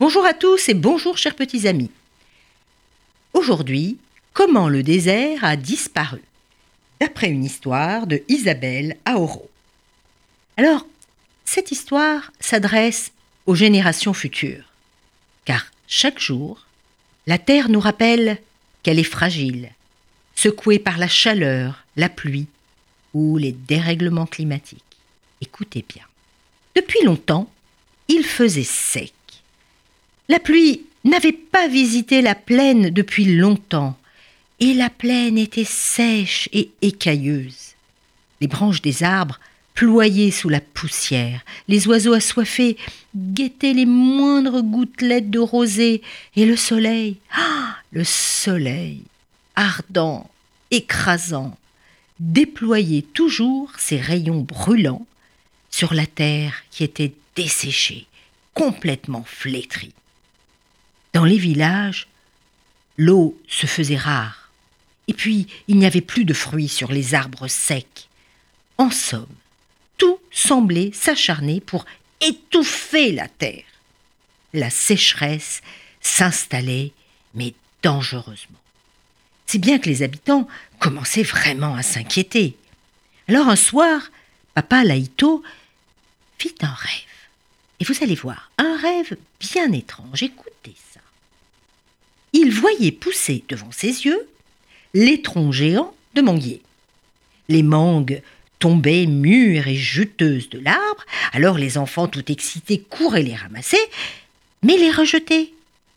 Bonjour à tous et bonjour chers petits amis. Aujourd'hui, comment le désert a disparu D'après une histoire de Isabelle Aoro. Alors, cette histoire s'adresse aux générations futures, car chaque jour, la Terre nous rappelle qu'elle est fragile, secouée par la chaleur, la pluie ou les dérèglements climatiques. Écoutez bien. Depuis longtemps, il faisait sec. La pluie n'avait pas visité la plaine depuis longtemps, et la plaine était sèche et écailleuse. Les branches des arbres ployaient sous la poussière, les oiseaux assoiffés guettaient les moindres gouttelettes de rosée, et le soleil, ah, le soleil, ardent, écrasant, déployait toujours ses rayons brûlants sur la terre qui était desséchée, complètement flétrie. Dans les villages, l'eau se faisait rare, et puis il n'y avait plus de fruits sur les arbres secs. En somme, tout semblait s'acharner pour étouffer la terre. La sécheresse s'installait, mais dangereusement. Si bien que les habitants commençaient vraiment à s'inquiéter. Alors un soir, papa Laïto fit un rêve. Et vous allez voir, un rêve bien étrange. Écoutez ça. Il voyait pousser devant ses yeux les troncs géants de manguiers. Les mangues tombaient mûres et juteuses de l'arbre, alors les enfants tout excités couraient les ramasser, mais les rejetaient,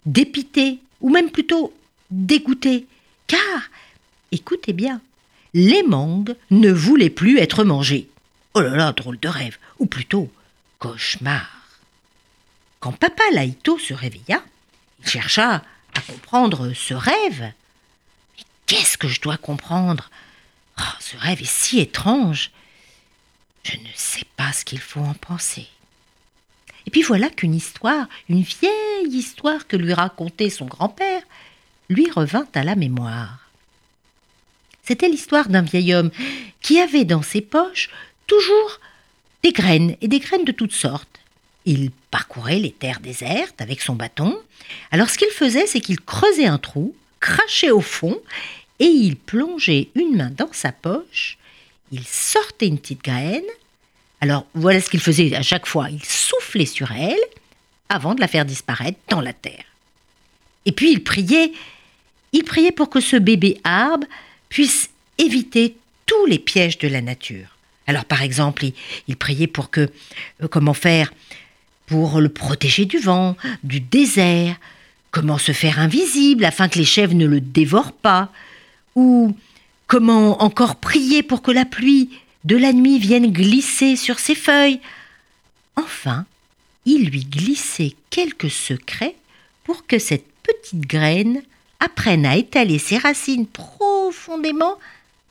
dépités, ou même plutôt dégoûtés, car, écoutez bien, les mangues ne voulaient plus être mangées. Oh là là, drôle de rêve, ou plutôt cauchemar. Quand papa Laïto se réveilla, il chercha à comprendre ce rêve. Mais qu'est-ce que je dois comprendre? Oh, Ce rêve est si étrange. Je ne sais pas ce qu'il faut en penser. Et puis voilà qu'une histoire, une vieille histoire que lui racontait son grand-père, lui revint à la mémoire. C'était l'histoire d'un vieil homme qui avait dans ses poches toujours des graines et des graines de toutes sortes. Il parcourait les terres désertes avec son bâton. Alors ce qu'il faisait, c'est qu'il creusait un trou, crachait au fond, et il plongeait une main dans sa poche, il sortait une petite graine. Alors voilà ce qu'il faisait à chaque fois, il soufflait sur elle avant de la faire disparaître dans la terre. Et puis il priait, il priait pour que ce bébé arbre puisse éviter tous les pièges de la nature. Alors par exemple, il, priait pour que, euh, comment faire pour le protéger du vent, du désert, comment se faire invisible afin que les chèvres ne le dévorent pas, ou comment encore prier pour que la pluie de la nuit vienne glisser sur ses feuilles. Enfin, il lui glissait quelques secrets pour que cette petite graine apprenne à étaler ses racines profondément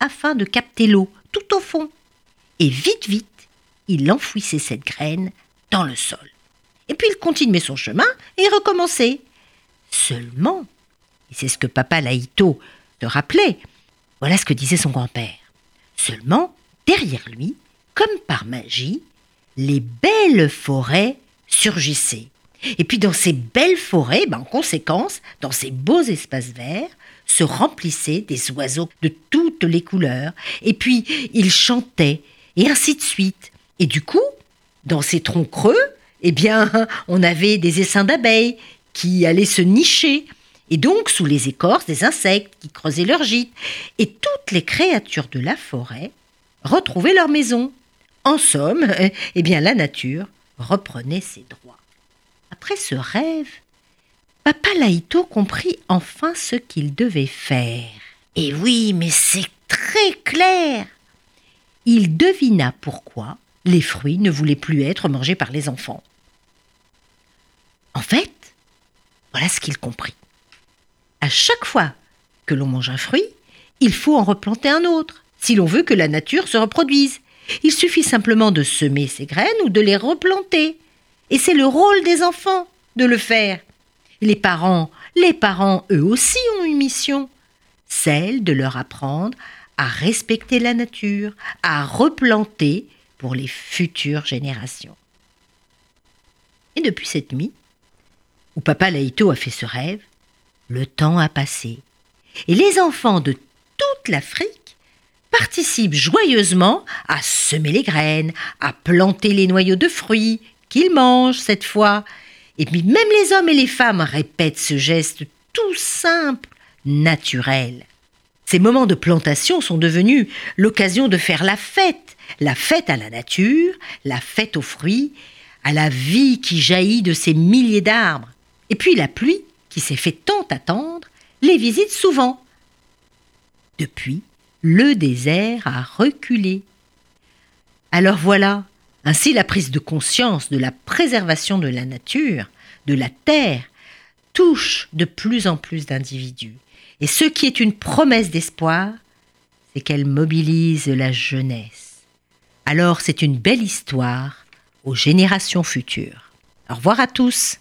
afin de capter l'eau tout au fond. Et vite, vite, il enfouissait cette graine dans le sol et puis il continuait son chemin et recommençait. Seulement, et c'est ce que papa Laïto te rappelait, voilà ce que disait son grand-père. Seulement, derrière lui, comme par magie, les belles forêts surgissaient. Et puis dans ces belles forêts, ben, en conséquence, dans ces beaux espaces verts, se remplissaient des oiseaux de toutes les couleurs, et puis ils chantaient, et ainsi de suite. Et du coup, dans ces troncs creux, eh bien, on avait des essaims d'abeilles qui allaient se nicher, et donc sous les écorces des insectes qui creusaient leur gîte, et toutes les créatures de la forêt retrouvaient leur maison. En somme, eh bien, la nature reprenait ses droits. Après ce rêve, Papa Laïto comprit enfin ce qu'il devait faire. Et oui, mais c'est très clair. Il devina pourquoi les fruits ne voulaient plus être mangés par les enfants. En fait, voilà ce qu'il comprit. À chaque fois que l'on mange un fruit, il faut en replanter un autre, si l'on veut que la nature se reproduise. Il suffit simplement de semer ces graines ou de les replanter. Et c'est le rôle des enfants de le faire. Les parents, les parents, eux aussi ont une mission. celle de leur apprendre à respecter la nature, à replanter pour les futures générations. Et depuis cette nuit, où Papa Laïto a fait ce rêve, le temps a passé, et les enfants de toute l'Afrique participent joyeusement à semer les graines, à planter les noyaux de fruits qu'ils mangent cette fois. Et puis même les hommes et les femmes répètent ce geste tout simple, naturel. Ces moments de plantation sont devenus l'occasion de faire la fête, la fête à la nature, la fête aux fruits, à la vie qui jaillit de ces milliers d'arbres. Et puis la pluie, qui s'est fait tant attendre, les visite souvent. Depuis, le désert a reculé. Alors voilà, ainsi la prise de conscience de la préservation de la nature, de la terre, touche de plus en plus d'individus. Et ce qui est une promesse d'espoir, c'est qu'elle mobilise la jeunesse. Alors c'est une belle histoire aux générations futures. Au revoir à tous.